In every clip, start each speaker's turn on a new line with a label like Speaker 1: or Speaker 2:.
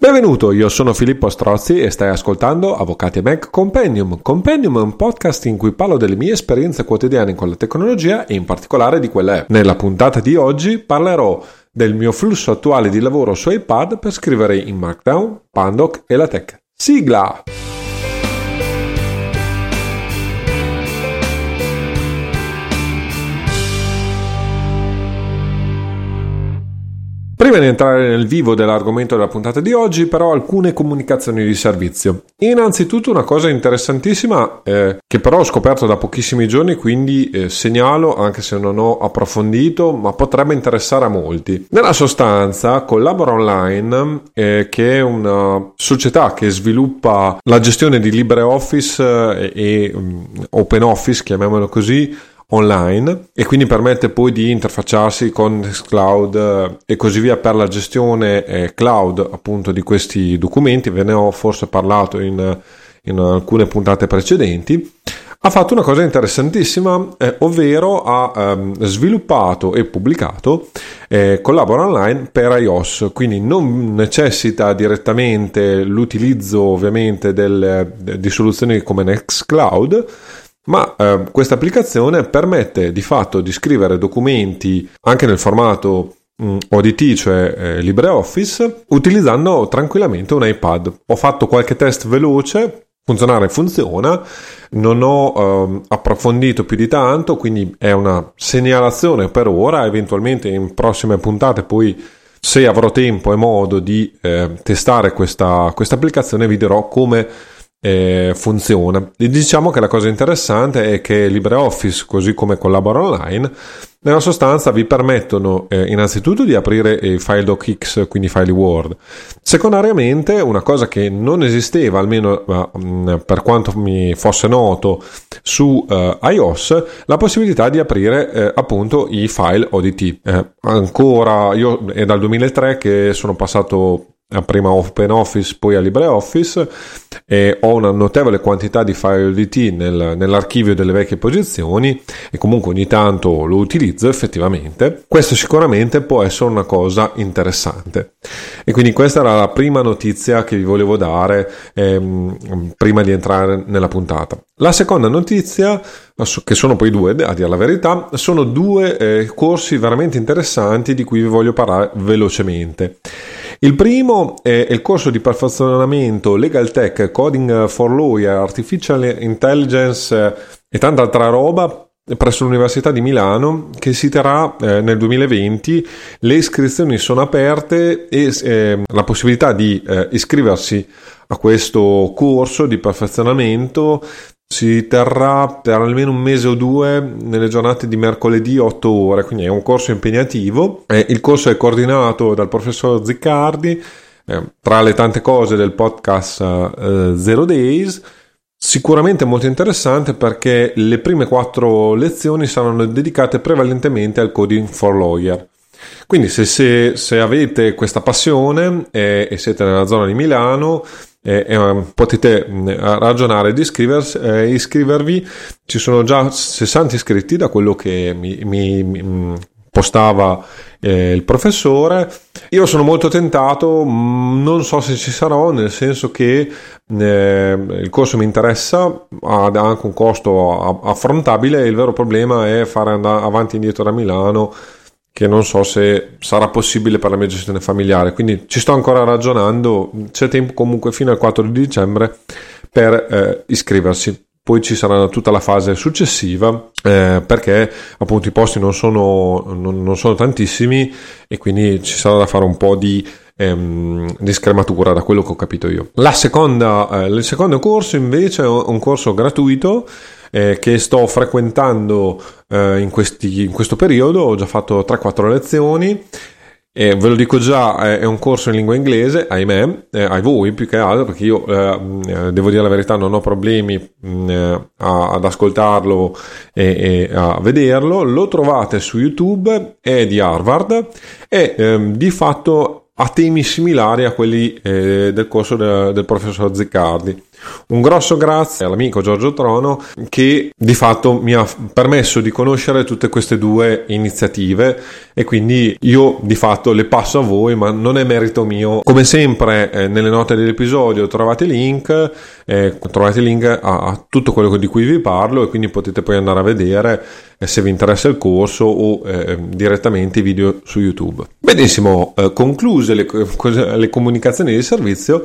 Speaker 1: Benvenuto, io sono Filippo Strozzi e stai ascoltando Avvocati e Mac Compendium. Compendium è un podcast in cui parlo delle mie esperienze quotidiane con la tecnologia e in particolare di quelle app. Nella puntata di oggi parlerò del mio flusso attuale di lavoro su iPad per scrivere in Markdown, Pandoc e LaTeX. Sigla! Prima di entrare nel vivo dell'argomento della puntata di oggi, però alcune comunicazioni di servizio. Innanzitutto una cosa interessantissima eh, che però ho scoperto da pochissimi giorni, quindi eh, segnalo anche se non ho approfondito, ma potrebbe interessare a molti. Nella sostanza, Collabora Online, eh, che è una società che sviluppa la gestione di LibreOffice eh, e um, OpenOffice, chiamiamolo così, online e quindi permette poi di interfacciarsi con Nextcloud eh, e così via per la gestione eh, cloud appunto di questi documenti. Ve ne ho forse parlato in, in alcune puntate precedenti. Ha fatto una cosa interessantissima, eh, ovvero ha ehm, sviluppato e pubblicato eh, Collabora Online per iOS, quindi non necessita direttamente l'utilizzo ovviamente del, di soluzioni come Nextcloud, ma eh, questa applicazione permette di fatto di scrivere documenti anche nel formato mm, ODT, cioè eh, LibreOffice, utilizzando tranquillamente un iPad. Ho fatto qualche test veloce, funzionare funziona, non ho eh, approfondito più di tanto, quindi è una segnalazione per ora, eventualmente in prossime puntate poi se avrò tempo e modo di eh, testare questa, questa applicazione vi dirò come eh, funziona. E diciamo che la cosa interessante è che LibreOffice, così come Collabora Online, nella sostanza vi permettono eh, innanzitutto di aprire i file docx, quindi file Word. Secondariamente, una cosa che non esisteva, almeno uh, per quanto mi fosse noto, su uh, iOS, la possibilità di aprire eh, appunto i file ODT. Eh, ancora, io è dal 2003 che sono passato prima OpenOffice, poi a LibreOffice e ho una notevole quantità di file ODT nel, nell'archivio delle vecchie posizioni e comunque ogni tanto lo utilizzo effettivamente. Questo sicuramente può essere una cosa interessante. E quindi questa era la prima notizia che vi volevo dare ehm, prima di entrare nella puntata. La seconda notizia, che sono poi due a dire la verità, sono due eh, corsi veramente interessanti di cui vi voglio parlare velocemente. Il primo è il corso di perfezionamento Legal Tech, Coding for Lawyer, Artificial Intelligence eh, e tanta altra roba presso l'Università di Milano che si terrà eh, nel 2020. Le iscrizioni sono aperte e eh, la possibilità di eh, iscriversi a questo corso di perfezionamento si terrà per almeno un mese o due nelle giornate di mercoledì 8 ore, quindi è un corso impegnativo. Eh, il corso è coordinato dal professor Ziccardi, eh, tra le tante cose del podcast eh, Zero Days. Sicuramente molto interessante perché le prime quattro lezioni saranno dedicate prevalentemente al coding for lawyer. Quindi se, se, se avete questa passione e, e siete nella zona di Milano, eh, potete mm, ragionare di eh, iscrivervi. Ci sono già 60 iscritti da quello che mi, mi, mi mm, postava eh, il professore. Io sono molto tentato, mm, non so se ci sarò, nel senso che eh, il corso mi interessa, ha anche un costo affrontabile. Il vero problema è fare andare avanti e indietro da Milano che non so se sarà possibile per la mia gestione familiare, quindi ci sto ancora ragionando, c'è tempo comunque fino al 4 di dicembre per eh, iscriversi. Poi ci sarà tutta la fase successiva eh, perché appunto i posti non sono, non, non sono, tantissimi e quindi ci sarà da fare un po' di, ehm, di scrematura da quello che ho capito io. La seconda, eh, il secondo corso invece è un corso gratuito eh, che sto frequentando eh, in, questi, in, questo periodo, ho già fatto 3-4 lezioni. E ve lo dico già, è un corso in lingua inglese, ahimè, eh, ai voi più che altro, perché io eh, eh devo dire la verità, non ho problemi mh, eh, a, ad ascoltarlo e, e, a vederlo. Lo trovate su YouTube, è di Harvard e ehm, di fatto ha temi similari a quelli eh, del corso de, del professor Ziccardi. Un grosso grazie all'amico Giorgio Trono che di fatto mi ha permesso di conoscere tutte queste due iniziative e quindi io di fatto le passo a voi ma non è merito mio. Come sempre eh, nelle note dell'episodio trovate link, eh, trovate link a, a, tutto quello di cui vi parlo e quindi potete poi andare a vedere eh, se vi interessa il corso o eh, direttamente i video su YouTube. Benissimo, eh, concluse le, le comunicazioni di servizio.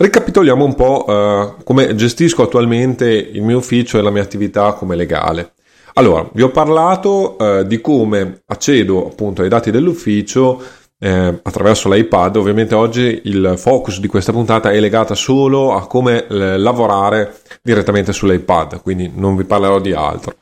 Speaker 1: Ricapitoliamo un po' uh, come gestisco attualmente il mio ufficio e la mia attività come legale. Allora, vi ho parlato uh, di come accedo appunto ai dati dell'ufficio eh, attraverso l'iPad. Ovviamente oggi il focus di questa puntata è legata solo a come eh, lavorare direttamente sull'iPad, quindi non vi parlerò di altro.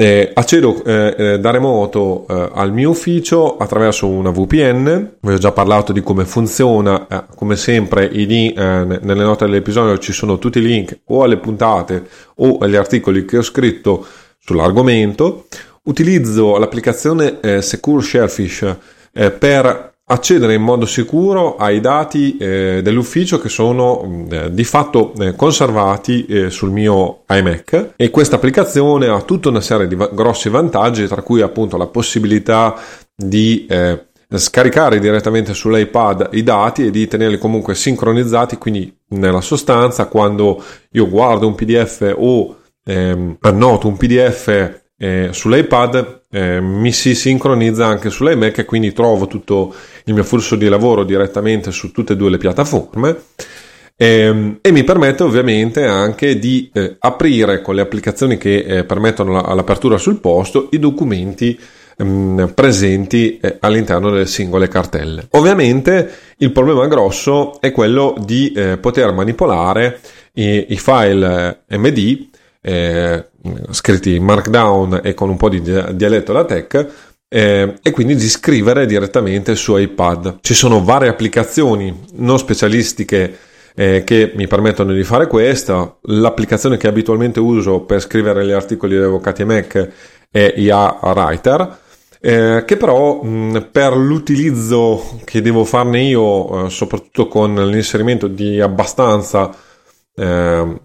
Speaker 1: Eh, accedo eh, eh, da remoto eh, al mio ufficio attraverso una VPN. Vi ho già parlato di come funziona, eh, come sempre link, eh, nelle note dell'episodio ci sono tutti i link o alle puntate o agli articoli che ho scritto sull'argomento. Utilizzo l'applicazione Secure Shellfish per accedere in modo sicuro ai dati eh, dell'ufficio che sono eh, di fatto eh, conservati eh, sul mio iMac. E questa applicazione ha tutta una serie di va- grossi vantaggi tra cui appunto la possibilità di eh, scaricare direttamente sull'iPad i dati e di tenerli comunque sincronizzati quindi nella sostanza quando io guardo un PDF o ehm, annoto un PDF eh, sull'iPad eh, mi si sincronizza anche sull'iMac e quindi trovo tutto il mio flusso di lavoro direttamente su tutte e due le piattaforme e, ehm, e mi permette ovviamente anche di eh, aprire con le applicazioni che eh, permettono la, l'apertura sul posto i documenti ehm, presenti eh, all'interno delle singole cartelle. Ovviamente il problema grosso è quello di eh, poter manipolare i, i file MD eh, scritti in Markdown e con un po' di dialetto da tech eh, e quindi di scrivere direttamente su iPad. Ci sono varie applicazioni non specialistiche eh, che mi permettono di fare questo. L'applicazione che abitualmente uso per scrivere gli articoli degli avvocati Mac è IA Writer. Eh, che però mh, per l'utilizzo che devo farne io, eh, soprattutto con l'inserimento di abbastanza eh,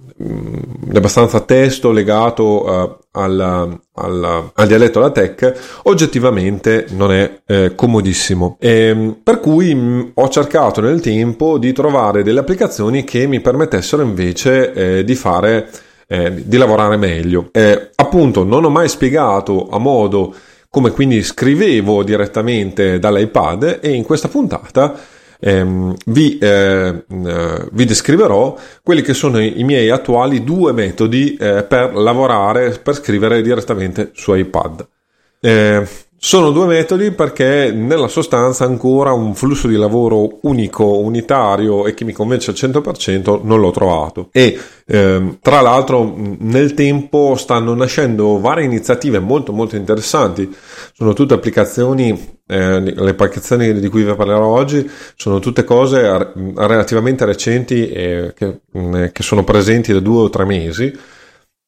Speaker 1: abbastanza testo legato uh, al, al, al, dialetto da tech oggettivamente non è eh, comodissimo. E, ehm, per cui mh, ho cercato nel tempo di trovare delle applicazioni che mi permettessero invece eh, di fare eh, di lavorare meglio. Eh, appunto non ho mai spiegato a modo come quindi scrivevo direttamente dall'iPad e in questa puntata ehm, vi, eh, eh, vi, descriverò quelli che sono i, i miei attuali due metodi eh, per lavorare, per scrivere direttamente su iPad. Eh, sono due metodi perché nella sostanza ancora un flusso di lavoro unico, unitario e che mi convince al 100% non l'ho trovato. E ehm, tra l'altro nel tempo stanno nascendo varie iniziative molto molto interessanti. Sono tutte applicazioni, eh, le applicazioni di cui vi parlerò oggi sono tutte cose relativamente recenti e che, che sono presenti da due o tre mesi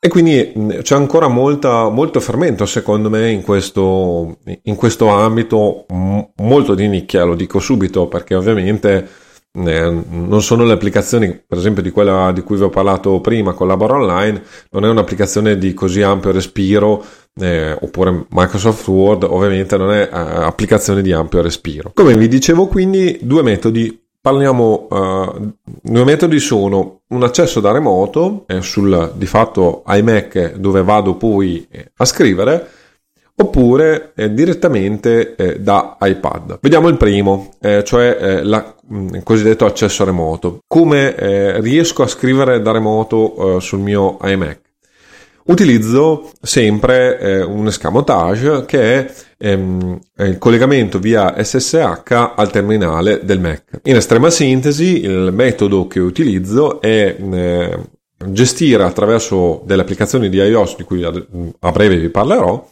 Speaker 1: e quindi c'è ancora molta, molto fermento, secondo me, in questo, in questo ambito, molto di nicchia, lo dico subito, perché ovviamente eh, non sono le applicazioni, per esempio di quella di cui vi ho parlato prima, Collabora Online, non è un'applicazione di così ampio respiro, eh, oppure Microsoft Word, ovviamente non è eh, applicazione di ampio respiro. Come vi dicevo, quindi due metodi Parliamo, uh, due metodi sono un accesso da remoto eh, sul di fatto iMac dove vado poi eh, a scrivere oppure eh, direttamente eh, da iPad. Vediamo il primo, eh, cioè eh, la, mm, il cosiddetto accesso remoto. Come riesco a scrivere da remoto sul mio iMac? Utilizzo sempre un escamotage che è ehm, il collegamento via SSH al terminale del Mac. In estrema sintesi, il metodo che utilizzo è eh, gestire attraverso delle applicazioni di iOS di cui a breve vi parlerò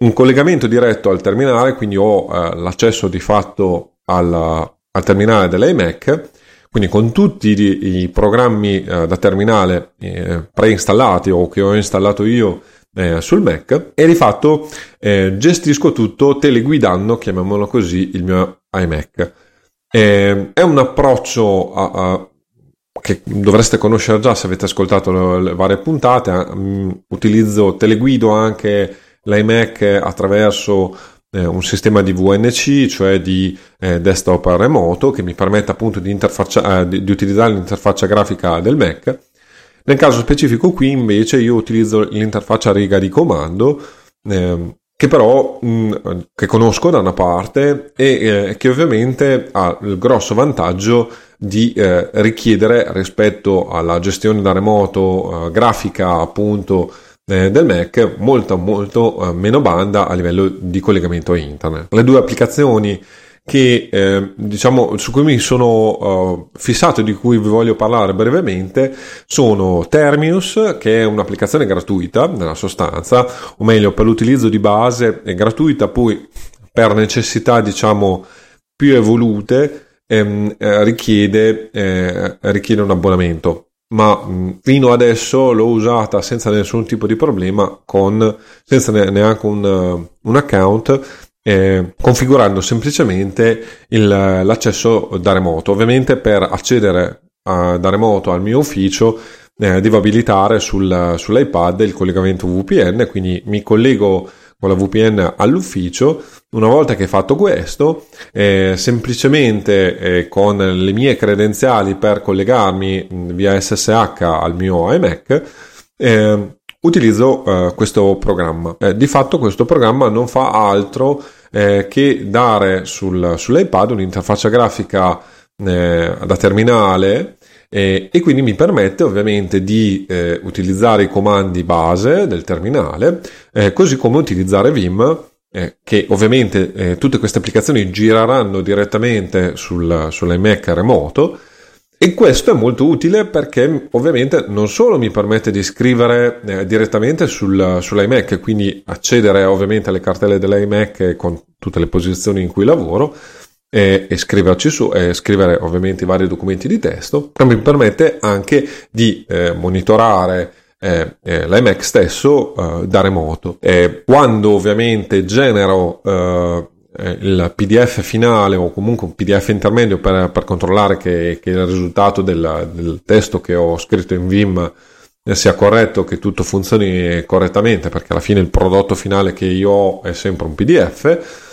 Speaker 1: un collegamento diretto al terminale, quindi ho eh, l'accesso di fatto al, al terminale dell'iMac quindi con tutti i, programmi eh, da terminale eh, preinstallati o che ho installato io eh, sul Mac e di fatto eh, gestisco tutto teleguidando, chiamiamolo così, il mio iMac. Eh, è un approccio a, a, che dovreste conoscere già se avete ascoltato le, varie puntate. Um, utilizzo teleguido anche l'iMac attraverso eh, un sistema di VNC, cioè di eh, desktop remoto, che mi permette appunto di, eh, di, di, utilizzare l'interfaccia grafica del Mac. Nel caso specifico qui invece io utilizzo l'interfaccia riga di comando, ehm, che però mh, mm, che conosco da una parte e eh, che ovviamente ha il grosso vantaggio di eh, richiedere rispetto alla gestione da remoto eh, grafica appunto eh, del Mac molto molto eh, meno banda a livello di collegamento internet. Le due applicazioni che eh, diciamo su cui mi sono uh, fissato e di cui vi voglio parlare brevemente sono Terminus che è un'applicazione gratuita nella sostanza o meglio per l'utilizzo di base è gratuita poi per necessità diciamo più evolute ehm, eh, richiede, eh, richiede un abbonamento ma fino adesso l'ho usata senza nessun tipo di problema con senza neanche un, un account eh, configurando semplicemente il, l'accesso da remoto. Ovviamente per accedere a, da remoto al mio ufficio eh, devo abilitare sul, sull'iPad il collegamento VPN quindi mi collego con la VPN all'ufficio. Una volta che hai fatto questo, eh, semplicemente eh, con le mie credenziali per collegarmi via SSH al mio iMac, eh, utilizzo eh, questo programma. Eh, di fatto questo programma non fa altro eh, che dare sul, sull'iPad un'interfaccia grafica da terminale eh, e quindi mi permette ovviamente di eh, utilizzare i comandi base del terminale, eh, così come utilizzare Vim, eh, che ovviamente eh, tutte queste applicazioni gireranno direttamente sul, sull'iMac remoto. E questo è molto utile perché ovviamente non solo mi permette di scrivere eh, direttamente sul, sull'iMac, quindi accedere ovviamente alle cartelle dell'iMac con tutte le posizioni in cui lavoro, e, e scriverci su e scrivere ovviamente i vari documenti di testo, ma mi permette anche di eh, monitorare eh, eh, l'iMac stesso eh, da remoto. Quando ovviamente genero eh, eh, il PDF finale o comunque un PDF intermedio per, per controllare che, che, il risultato del, del, testo che ho scritto in Vim sia corretto, che tutto funzioni correttamente, perché alla fine il prodotto finale che io ho è sempre un PDF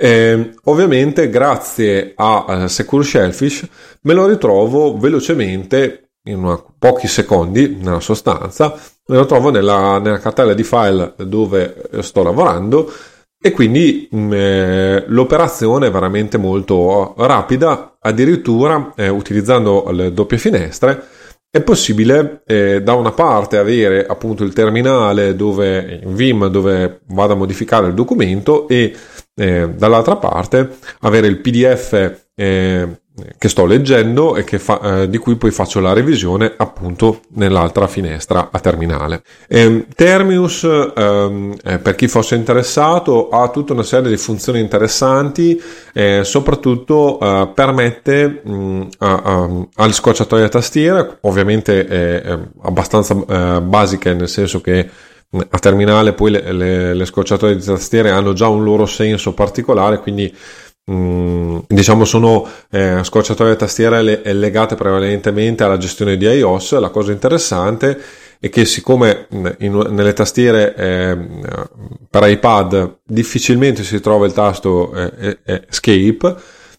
Speaker 1: eh, ovviamente grazie a, a Secure Shellfish me lo ritrovo velocemente in una, pochi secondi nella sostanza me lo trovo nella, nella cartella di file dove sto lavorando e quindi mh, mm, eh, l'operazione è veramente molto rapida addirittura eh, utilizzando le doppie finestre è possibile eh, da una parte avere appunto il terminale dove in Vim dove vado a modificare il documento e eh, dall'altra parte avere il PDF eh, che sto leggendo e fa, eh, di cui poi faccio la revisione appunto nell'altra finestra a terminale. Eh, Terminus, ehm, eh, per chi fosse interessato, ha tutta una serie di funzioni interessanti, eh, soprattutto eh, permette mh, alle scocciatoie a tastiera, ovviamente è abbastanza eh, basiche nel senso che a terminale poi le, le, le scocciatoie di tastiere hanno già un loro senso particolare, quindi Mm, diciamo sono eh, scocciatoie tastiere le, legate prevalentemente alla gestione di iOS. La cosa interessante è che siccome mm, in, nelle tastiere eh, per iPad difficilmente si trova il tasto eh, Escape,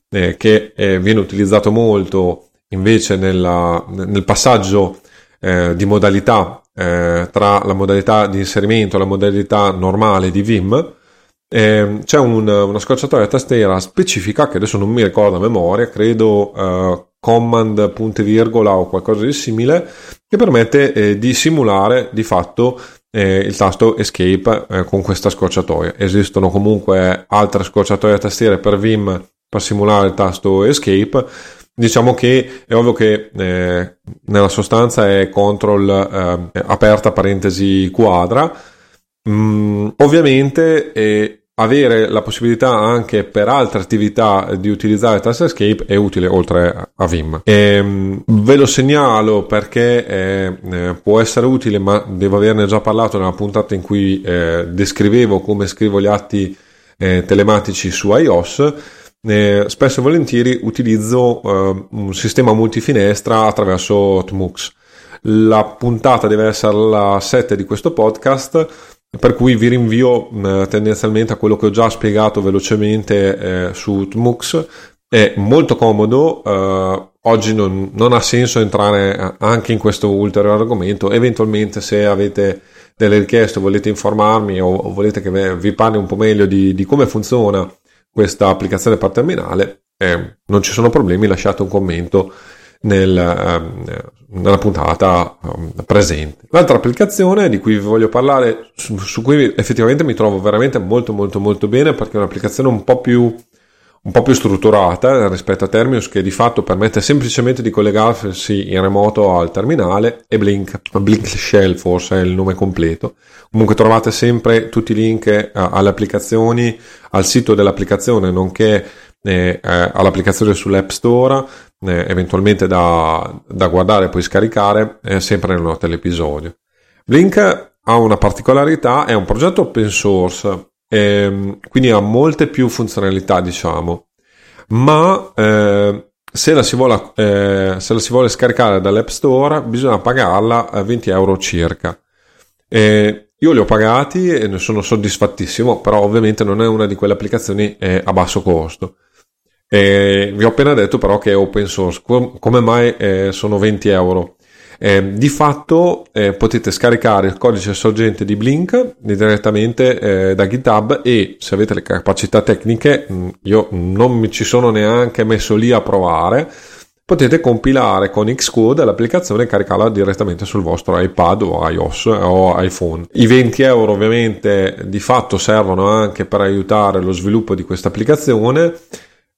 Speaker 1: eh, che eh, viene utilizzato molto invece nella, nel passaggio eh, di modalità tra la modalità di inserimento e la modalità normale di Vim, eh, c'è un, una scorciatoia tastiera specifica che adesso non mi ricordo a memoria, credo uh, command punti virgola o qualcosa di simile, che permette eh, di simulare di fatto eh, il tasto escape eh, con questa scorciatoia. Esistono comunque altre scorciatoie tastiere per Vim per simulare il tasto escape. Diciamo che è ovvio che eh, nella sostanza è control aperta parentesi quadra. Mm, ovviamente eh, avere la possibilità anche per altre attività di utilizzare Task Escape è utile oltre a Vim. E, ehm, ve lo segnalo perché eh, eh, può essere utile, ma devo averne già parlato nella puntata in cui eh, descrivevo come scrivo gli atti eh, telematici su iOS. Eh, spesso e volentieri utilizzo eh, un sistema multifinestra attraverso Tmux. La puntata deve essere la 7 di questo podcast, per cui vi rinvio eh, tendenzialmente a quello che ho già spiegato velocemente eh, su Tmux. È molto comodo, eh, oggi non, non, ha senso entrare anche in questo ulteriore argomento. Eventualmente, se avete delle richieste, volete informarmi o, o volete che vi parli un po' meglio di, di come funziona questa applicazione per terminale, eh, non ci sono problemi, lasciate un commento nel, ehm, nella puntata um, presente. L'altra applicazione di cui vi voglio parlare, su, su, cui effettivamente mi trovo veramente molto molto molto bene perché è un'applicazione un po' più un po' più strutturata rispetto a Termius che di fatto permette semplicemente di collegarsi in remoto al terminale e Blink, Blink Shell forse è il nome completo. Comunque trovate sempre tutti i link eh, alle applicazioni, al sito dell'applicazione, nonché eh, eh, all'applicazione sull'App Store, eh, eventualmente da, da, guardare e poi scaricare, eh, sempre nelle note dell'episodio. Blink ha una particolarità, è un progetto open source eh, quindi ha molte più funzionalità, diciamo, ma eh, se, la vuole, eh, se, la si vuole, scaricare dall'App Store bisogna pagarla a 20 euro circa. io li ho pagati e ne sono soddisfattissimo, però ovviamente non è una di quelle applicazioni eh, a basso costo. vi ho appena detto però che è open source, come mai eh, sono 20 euro? Eh, di fatto eh, potete scaricare il codice sorgente di Blink direttamente eh, da GitHub e se avete le capacità tecniche, mm, io non mi ci sono neanche messo lì a provare, potete compilare con Xcode l'applicazione e caricarla direttamente sul vostro iPad o iOS o iPhone. I 20 euro ovviamente di fatto servono anche per aiutare lo sviluppo di questa applicazione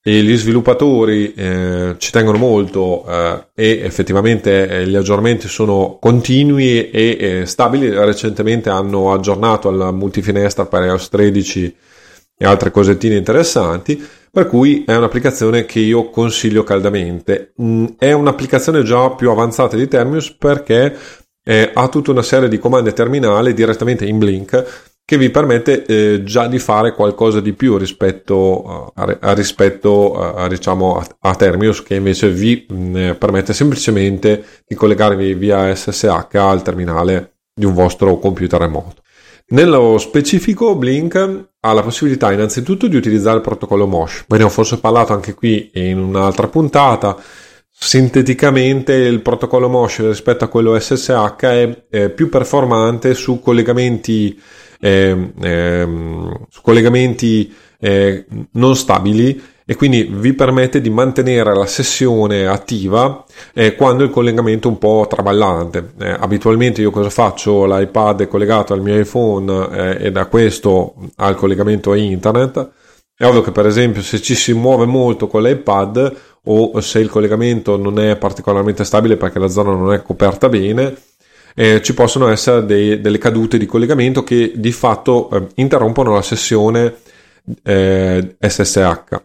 Speaker 1: e gli sviluppatori eh, ci tengono molto eh, e effettivamente eh, gli aggiornamenti sono continui e eh, stabili. Recentemente hanno aggiornato al multifinestra per iOS 13 e altre cosettine interessanti, per cui è un'applicazione che io consiglio caldamente. Mm, è un'applicazione già più avanzata di Termius perché eh, ha tutta una serie di comandi terminali direttamente in Blink che vi permette eh, già di fare qualcosa di più rispetto, a, a, rispetto a, diciamo, a, a, Termius che invece vi mh, mm, permette semplicemente di collegarvi via SSH al terminale di un vostro computer remoto. Nello specifico Blink ha la possibilità innanzitutto di utilizzare il protocollo Mosh. Ve ne ho forse parlato anche qui in un'altra puntata. Sinteticamente il protocollo Mosh rispetto a quello SSH è, è più performante su collegamenti eh, eh, su collegamenti eh, non stabili e quindi vi permette di mantenere la sessione attiva eh, quando il collegamento è un po' traballante. Eh, abitualmente io cosa faccio? L'iPad è collegato al mio iPhone eh, e da questo al collegamento a internet. È ovvio che per esempio se ci si muove molto con l'iPad o se il collegamento non è particolarmente stabile perché la zona non è coperta bene, eh, ci possono essere dei, delle cadute di collegamento che di fatto eh, interrompono la sessione eh, SSH.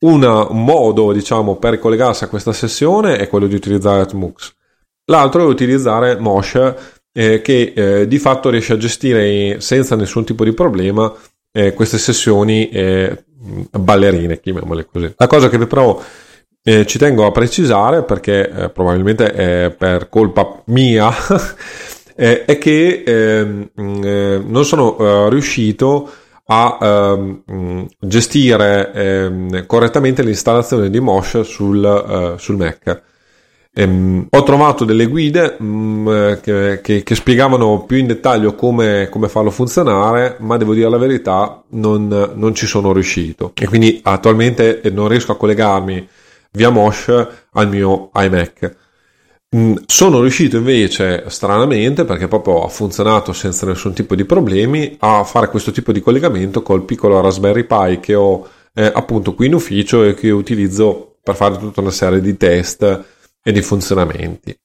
Speaker 1: Un modo diciamo, per collegarsi a questa sessione è quello di utilizzare Tmux. L'altro è utilizzare Mosh eh, che eh, di fatto riesce a gestire senza nessun tipo di problema eh, queste sessioni ballerine, chiamiamole così. La cosa che però eh, ci tengo a precisare perché eh, probabilmente è per colpa mia eh, è che ehm, eh, non sono eh, riuscito a ehm, gestire ehm, correttamente l'installazione di Mosh sul, eh, sul Mac. Ehm, ho trovato delle guide mh, mm, che, che, che, spiegavano più in dettaglio come, come, farlo funzionare, ma devo dire la verità, non, non ci sono riuscito. E quindi attualmente non riesco a collegarmi via Mosh al mio iMac. Mm, sono riuscito invece, stranamente, perché proprio ha funzionato senza nessun tipo di problemi, a fare questo tipo di collegamento col piccolo Raspberry Pi che ho eh, appunto qui in ufficio e che utilizzo per fare tutta una serie di test e di funzionamenti.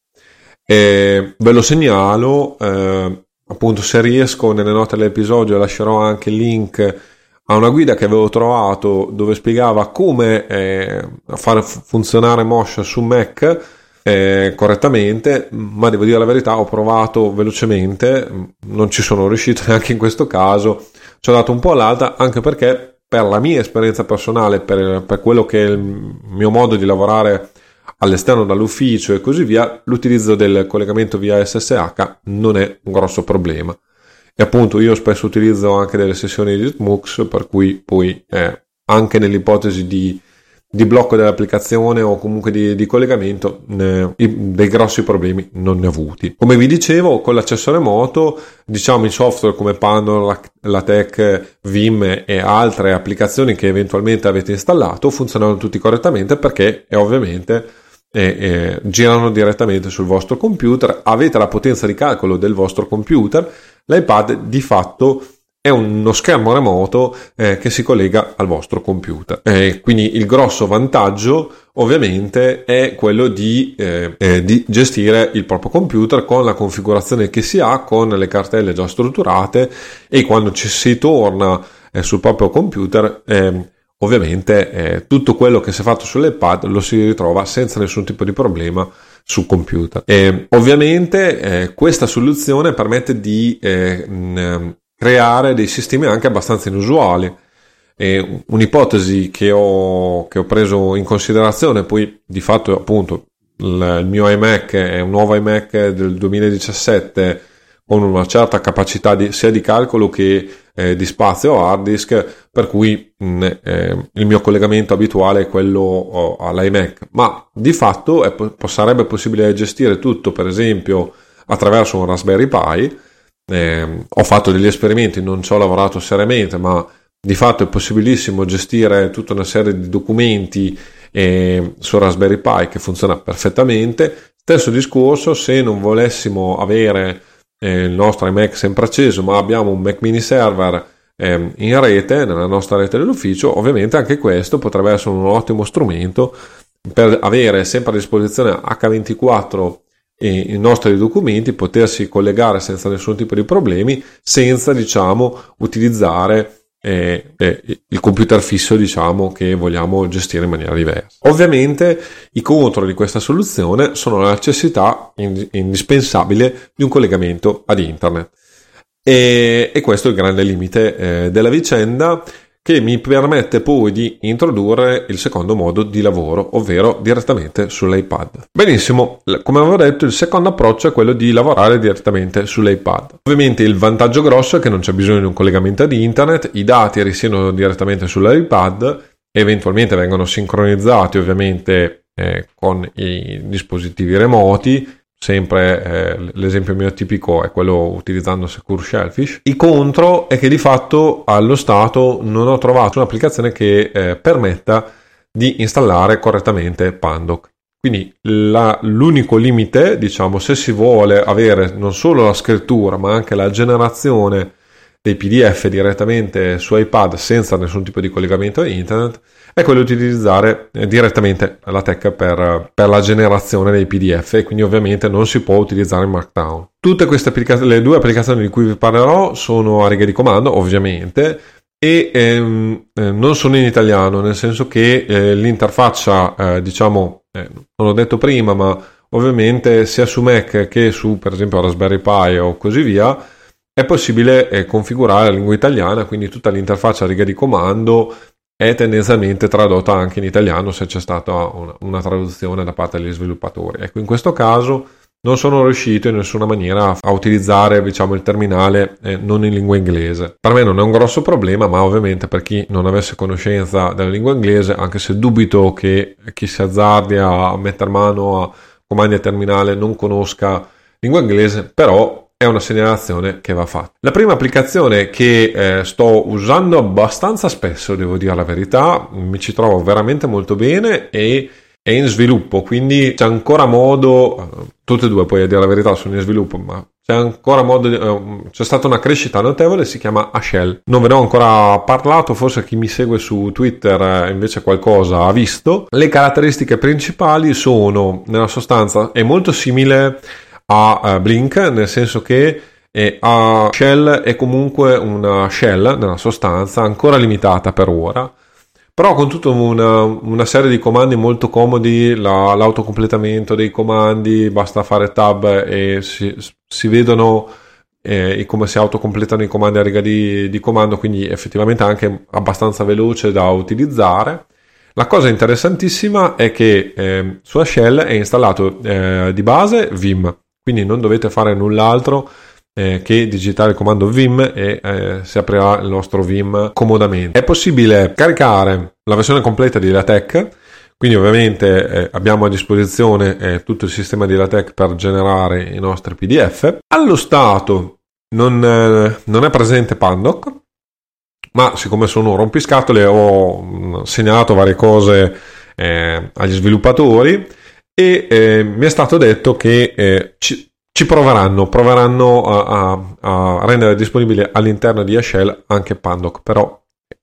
Speaker 1: E ve lo segnalo, eh, appunto se riesco nelle note dell'episodio lascerò anche il link a una guida che avevo trovato dove spiegava come eh, fare funzionare Mosh su Mac eh, correttamente, ma devo dire la verità, ho provato velocemente, non ci sono riuscito neanche in questo caso, ci ho dato un po' all'alta anche perché per la mia esperienza personale, per, per quello che è il mio modo di lavorare all'esterno dall'ufficio e così via, l'utilizzo del collegamento via SSH non è un grosso problema. E appunto io spesso utilizzo anche delle sessioni di Smux, per cui poi eh, anche nell'ipotesi di, di, blocco dell'applicazione o comunque di, di collegamento ne, dei grossi problemi non ne ho avuti. Come vi dicevo, con l'accesso remoto, diciamo i software come Pandora, la, la Tech, Vim e altre applicazioni che eventualmente avete installato funzionano tutti correttamente perché è ovviamente e, e girano direttamente sul vostro computer, avete la potenza di calcolo del vostro computer, l'iPad di fatto è uno schermo remoto eh, che si collega al vostro computer. Eh, quindi il grosso vantaggio ovviamente è quello di, eh, eh di, gestire il proprio computer con la configurazione che si ha, con le cartelle già strutturate e quando ci si torna eh, sul proprio computer ehm, ovviamente eh, tutto quello che si è fatto sull'iPad lo si ritrova senza nessun tipo di problema sul computer. E, ovviamente eh, questa soluzione permette di eh, mh, creare dei sistemi anche abbastanza inusuali. E un'ipotesi che ho, che ho preso in considerazione, poi di fatto appunto il, mio iMac è un nuovo iMac del 2017 con una certa capacità di, sia di calcolo che eh, di spazio hard disk, per cui mh, eh, il mio collegamento abituale è quello oh, all'iMac, ma di fatto è, sarebbe possibile gestire tutto, per esempio, attraverso un Raspberry Pi. Eh, ho fatto degli esperimenti, non ci ho lavorato seriamente, ma di fatto è possibilissimo gestire tutta una serie di documenti eh, su Raspberry Pi che funziona perfettamente. Stesso discorso, se non volessimo avere eh, il nostro iMac sempre acceso, ma abbiamo un Mac mini server eh, in rete, nella nostra rete dell'ufficio, ovviamente anche questo potrebbe essere un ottimo strumento per avere sempre a disposizione H24 i nostri documenti, potersi collegare senza nessun tipo di problemi, senza diciamo utilizzare è, è il computer fisso diciamo che vogliamo gestire in maniera diversa. Ovviamente i contro di questa soluzione sono la necessità indispensabile di un collegamento ad internet e, e questo è il grande limite eh, della vicenda che mi permette poi di introdurre il secondo modo di lavoro, ovvero direttamente sull'iPad. Benissimo, come avevo detto, il secondo approccio è quello di lavorare direttamente sull'iPad. Ovviamente il vantaggio grosso è che non c'è bisogno di un collegamento ad internet, i dati risiedono direttamente sull'iPad, eventualmente vengono sincronizzati ovviamente eh, con i dispositivi remoti sempre eh, l'esempio mio tipico è quello utilizzando Secure Shellfish. Il contro è che di fatto allo stato non ho trovato un'applicazione che eh, permetta di installare correttamente Pandoc. Quindi la, l'unico limite, diciamo, se si vuole avere non solo la scrittura ma anche la generazione dei PDF direttamente su iPad senza nessun tipo di collegamento a internet è quello di utilizzare eh, direttamente la tech per, per, la generazione dei PDF e quindi ovviamente non si può utilizzare Markdown. Tutte queste applicazioni, le due applicazioni di cui vi parlerò sono a righe di comando ovviamente e ehm, eh, non sono in italiano nel senso che eh, l'interfaccia eh, diciamo eh, non l'ho detto prima ma ovviamente sia su Mac che su per esempio Raspberry Pi o così via è possibile eh, configurare la lingua italiana, quindi tutta l'interfaccia a riga di comando è tendenzialmente tradotta anche in italiano se c'è stata una, una, traduzione da parte degli sviluppatori. Ecco, in questo caso non sono riuscito in nessuna maniera a utilizzare diciamo, il terminale eh, non in lingua inglese. Per me non è un grosso problema, ma ovviamente per chi non avesse conoscenza della lingua inglese, anche se dubito che chi si azzardi a mettere mano a comandi a terminale non conosca lingua inglese, però è una segnalazione che va fatta. La prima applicazione che eh, sto usando abbastanza spesso, devo dire la verità, mi ci trovo veramente molto bene e è in sviluppo, quindi c'è ancora modo, eh, tutte e due poi a dire la verità sono in sviluppo, ma c'è ancora modo, eh, c'è stata una crescita notevole, si chiama Ashell. Non ve ne ho ancora parlato, forse chi mi segue su Twitter eh, invece qualcosa ha visto. Le caratteristiche principali sono, nella sostanza, è molto simile a uh, Blink, nel senso che eh, a Shell è comunque una shell nella sostanza ancora limitata per ora però con tutta una, una, serie di comandi molto comodi la, l'autocompletamento dei comandi basta fare tab e si, si vedono eh, come si autocompletano i comandi a riga di, di comando, quindi effettivamente anche abbastanza veloce da utilizzare. La cosa interessantissima è che eh, su Shell è installato eh, di base Vim, quindi non dovete fare null'altro eh, che digitare il comando Vim e eh, si aprirà il nostro Vim comodamente. È possibile caricare la versione completa di LaTeX, quindi ovviamente eh, abbiamo a disposizione eh, tutto il sistema di LaTeX per generare i nostri PDF. Allo stato non, non è presente Pandoc, ma siccome sono rompiscatole ho mm, segnalato varie cose eh, agli sviluppatori e eh, mi è stato detto che eh, ci, ci, proveranno, proveranno a, a, a, rendere disponibile all'interno di Ashell anche Pandoc, però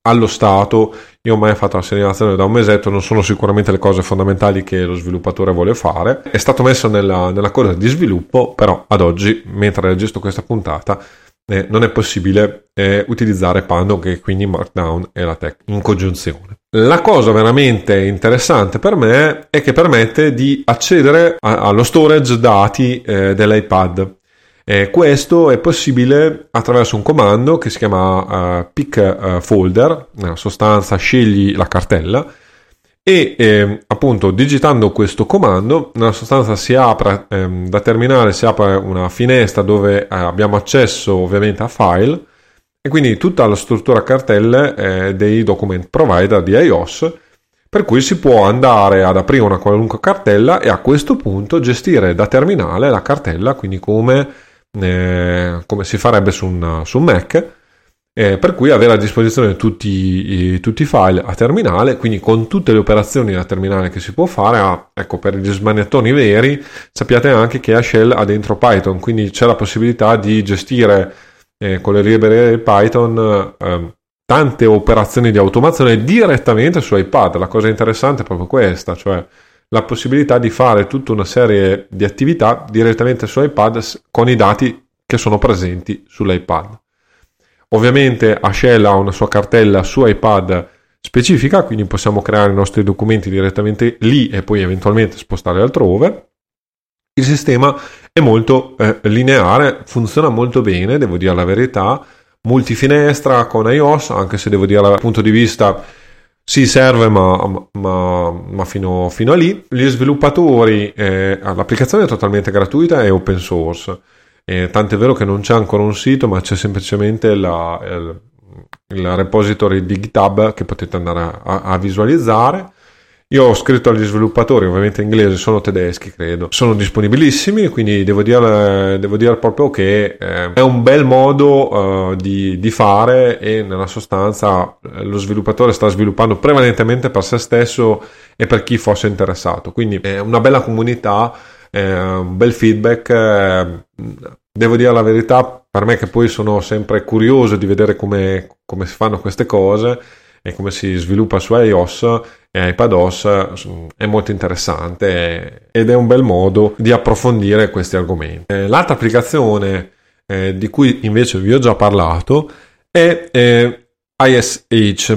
Speaker 1: allo stato io ho mai fatto la segnalazione da un mesetto, non sono sicuramente le cose fondamentali che lo sviluppatore vuole fare, è stato messo nella, nella coda di sviluppo, però ad oggi, mentre registro questa puntata, eh, non è possibile eh, utilizzare Pandoc e quindi Markdown e la tech in congiunzione. La cosa veramente interessante per me è che permette di accedere a, allo storage dati eh, dell'iPad. Eh, questo è possibile attraverso un comando che si chiama uh, pick uh, folder, nella sostanza scegli la cartella e eh, appunto digitando questo comando nella sostanza si apre ehm, da terminale si apre una finestra dove eh, abbiamo accesso ovviamente a file e quindi tutta la struttura cartelle eh, dei document provider di iOS per cui si può andare ad aprire una qualunque cartella e a questo punto gestire da terminale la cartella quindi come, eh, come si farebbe su un, su un Mac eh, per cui avere a disposizione tutti i, tutti i, file a terminale, quindi con tutte le operazioni a terminale che si può fare, ah, ecco per gli smanettoni veri sappiate anche che Shell ha dentro Python, quindi c'è la possibilità di gestire eh, con le librerie Python eh, tante operazioni di automazione direttamente su iPad, la cosa interessante è proprio questa, cioè la possibilità di fare tutta una serie di attività direttamente su iPad con i dati che sono presenti sull'iPad. Ovviamente Ashell ha una sua cartella su iPad specifica, quindi possiamo creare i nostri documenti direttamente lì e poi eventualmente spostare altrove. Il sistema è molto eh, lineare, funziona molto bene, devo dire la verità, multifinestra con iOS, anche se devo dire dal punto di vista si serve ma, ma, ma fino, fino, a lì. Gli sviluppatori, eh, l'applicazione è totalmente gratuita e open source eh, tant'è vero che non c'è ancora un sito, ma c'è semplicemente la, il, il, repository di GitHub che potete andare a, a, visualizzare. Io ho scritto agli sviluppatori, ovviamente in inglese, sono tedeschi credo, sono disponibilissimi, quindi devo dire, devo dire proprio che eh, è un bel modo uh, di, di, fare e nella sostanza eh, lo sviluppatore sta sviluppando prevalentemente per se stesso e per chi fosse interessato, quindi è una bella comunità eh, un bel feedback. Eh, devo dire la verità, per me che poi sono sempre curioso di vedere come, come si fanno queste cose e come si sviluppa su iOS e iPadOS è molto interessante ed è un bel modo di approfondire questi argomenti. Eh, l'altra applicazione eh, di cui invece vi ho già parlato è eh, ISH.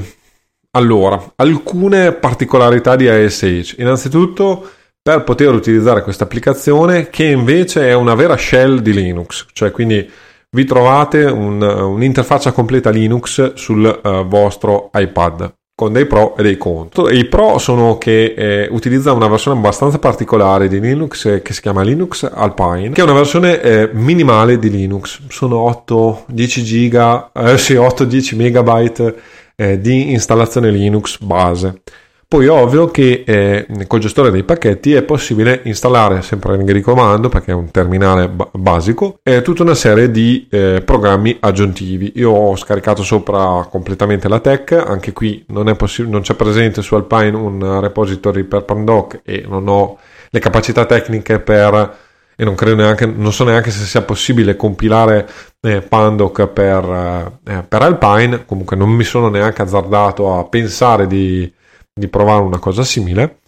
Speaker 1: Allora, alcune particolarità di ISH. Innanzitutto per poter utilizzare questa applicazione che invece è una vera shell di Linux, cioè quindi vi trovate un, un'interfaccia completa Linux sul uh, vostro iPad con dei pro e dei contro. I pro sono che eh, utilizza una versione abbastanza particolare di Linux eh, che si chiama Linux Alpine, che è una versione eh, minimale di Linux. Sono 8-10 giga, eh, sì, 8-10 megabyte eh, di installazione Linux base. Poi è ovvio che eh, col gestore dei pacchetti è possibile installare sempre in di comando, perché è un terminale b- basico, eh, tutta una serie di eh, programmi aggiuntivi. Io ho scaricato sopra completamente la tech, anche qui non, possi- non c'è presente su Alpine un repository per Pandoc e non ho le capacità tecniche per e non neanche, non so neanche se sia possibile compilare eh, Pandoc per, eh, per, Alpine, comunque non mi sono neanche azzardato a pensare di, di provare una cosa simile.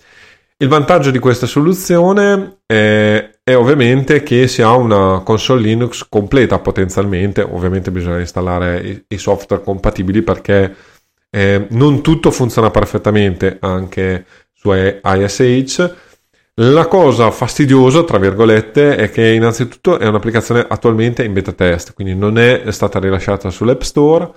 Speaker 1: Il vantaggio di questa soluzione è, è, ovviamente che si ha una console Linux completa potenzialmente, ovviamente bisogna installare i, i software compatibili perché eh, non tutto funziona perfettamente anche su ISH. La cosa fastidiosa, tra virgolette, è che innanzitutto è un'applicazione attualmente in beta test, quindi non è stata rilasciata sull'App Store.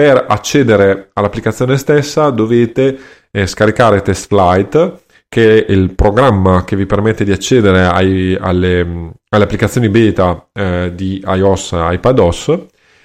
Speaker 1: Per accedere all'applicazione stessa dovete eh, scaricare TestFlight, che è il programma che vi permette di accedere ai, alle, alle, applicazioni beta eh, di iOS e iPadOS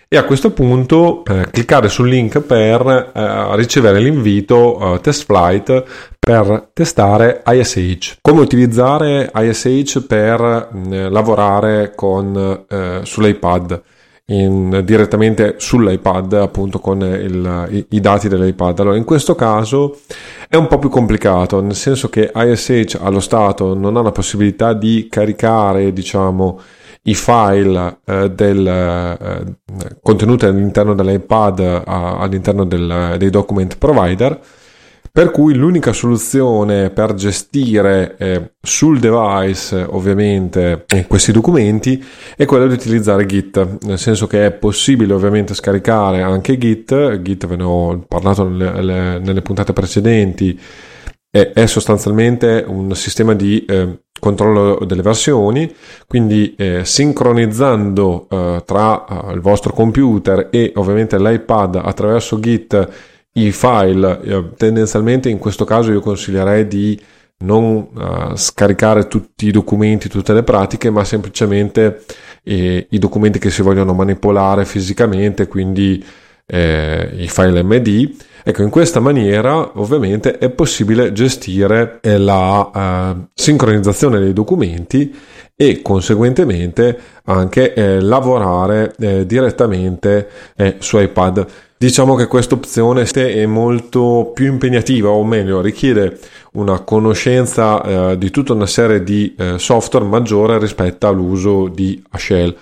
Speaker 1: e a questo punto eh, cliccare sul link per eh, ricevere l'invito eh, test flight per testare ISH. Come utilizzare ISH per mm, lavorare con, eh, sull'iPad. In, direttamente sull'iPad appunto con il, i, i, dati dell'iPad. Allora in questo caso è un po' più complicato nel senso che ISH allo stato non ha la possibilità di caricare diciamo i file eh, del, eh, contenuti all'interno dell'iPad eh, all'interno del, dei document provider per cui l'unica soluzione per gestire eh, sul device ovviamente eh, questi documenti è quella di utilizzare Git, nel senso che è possibile ovviamente scaricare anche Git, Git ve ne ho parlato nelle, nelle puntate precedenti, è, è, sostanzialmente un sistema di eh, controllo delle versioni, quindi eh, sincronizzando eh, tra il vostro computer e ovviamente l'iPad attraverso Git i file, eh, tendenzialmente in questo caso io consiglierei di non uh, scaricare tutti i documenti, tutte le pratiche, ma semplicemente eh, i documenti che si vogliono manipolare fisicamente, quindi eh, i file MD. Ecco, in questa maniera ovviamente è possibile gestire eh, la eh, sincronizzazione dei documenti e conseguentemente anche lavorare direttamente su iPad. Diciamo che questa opzione è molto più impegnativa, o meglio, richiede una conoscenza eh, di tutta una serie di eh, software maggiore rispetto all'uso di Shell.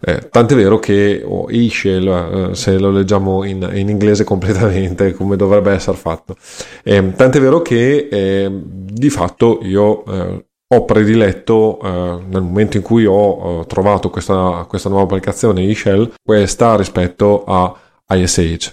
Speaker 1: Eh, tant'è vero che oh, Ishel, eh, se lo leggiamo in, in, inglese completamente come dovrebbe essere fatto, eh, tant'è vero che eh, di fatto io eh, ho prediletto eh, nel momento in cui ho trovato questa, questa nuova applicazione Ishel, questa rispetto a ISH.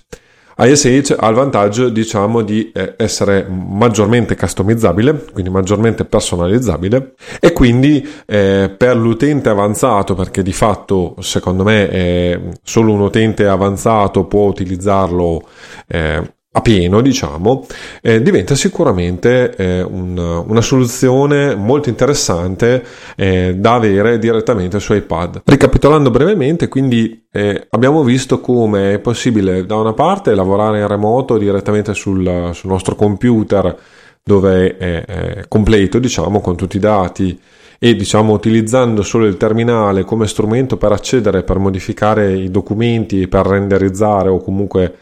Speaker 1: ISH ha il vantaggio diciamo di eh, essere maggiormente customizzabile, quindi maggiormente personalizzabile e quindi eh, per l'utente avanzato, perché di fatto secondo me eh, solo un utente avanzato può utilizzarlo eh, a pieno, diciamo, eh, diventa sicuramente eh, un, una soluzione molto interessante eh, da avere direttamente su iPad. Ricapitolando brevemente, quindi eh, abbiamo visto come è possibile da una parte lavorare in remoto direttamente sul, sul nostro computer dove è, è completo, diciamo, con tutti i dati e diciamo utilizzando solo il terminale come strumento per accedere, per modificare i documenti, per renderizzare o comunque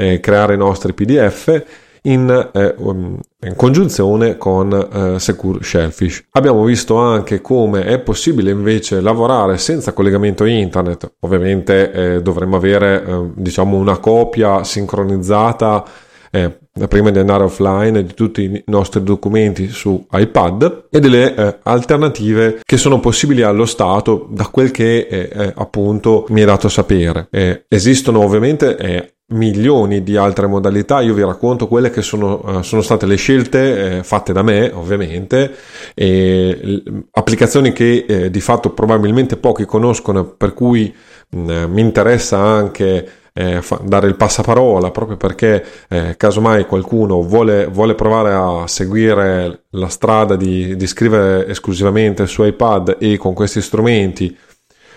Speaker 1: eh, creare i nostri PDF in, eh, um, in congiunzione con eh, Secure Shellfish. Abbiamo visto anche come è possibile invece lavorare senza collegamento internet. Ovviamente eh, dovremmo avere eh, diciamo una copia sincronizzata eh, prima di andare offline di tutti i nostri documenti su iPad e delle eh, alternative che sono possibili allo stato da quel che eh, appunto mi è dato sapere. Eh, esistono ovviamente milioni di altre modalità, io vi racconto quelle che sono, uh, sono state le scelte eh, fatte da me, ovviamente, e, applicazioni che eh, di fatto probabilmente pochi conoscono, per cui mh, eh, mi interessa anche eh, fa, dare il passaparola, proprio perché eh, casomai qualcuno vuole, vuole, provare a seguire la strada di, di scrivere esclusivamente su iPad e con questi strumenti,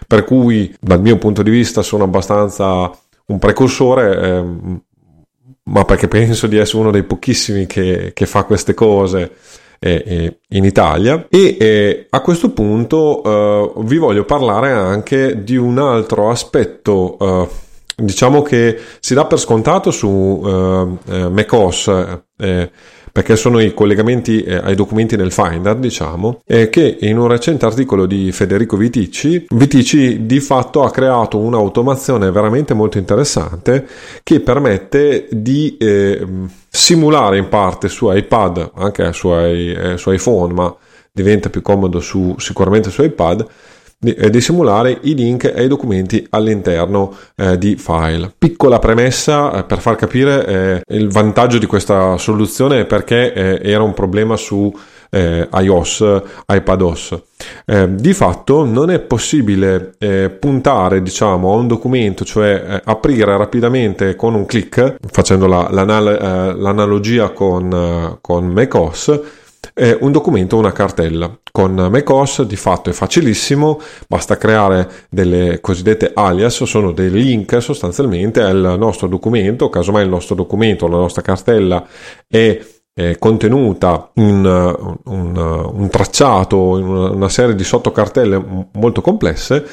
Speaker 1: per cui dal mio punto di vista sono abbastanza un precursore, eh, ma perché penso di essere uno dei pochissimi che, che fa queste cose eh, eh in Italia. E eh, a questo punto eh, vi voglio parlare anche di un altro aspetto. Eh, diciamo che si dà per scontato su macOS perché sono i collegamenti eh, ai documenti nel Finder, diciamo, e che in un recente articolo di Federico Vitici, Vitici di fatto ha creato un'automazione veramente molto interessante che permette di eh, simulare in parte su iPad, anche su, eh, su iPhone, ma diventa più comodo su, sicuramente su iPad, di, eh, di, simulare i link ai documenti all'interno eh, di file. Piccola premessa eh, per far capire eh, il vantaggio di questa soluzione perché eh, era un problema su eh, iOS, iPadOS. Di fatto non è possibile puntare diciamo, a un documento, cioè aprire rapidamente con un clic, facendo la, l'anal- l'analogia con, con macOS, eh, un documento una cartella. Con macOS di fatto è facilissimo, basta creare delle cosiddette alias, sono dei link sostanzialmente al nostro documento, casomai il nostro documento, la nostra cartella è contenuta in un, un, un tracciato, in una serie di sottocartelle molto complesse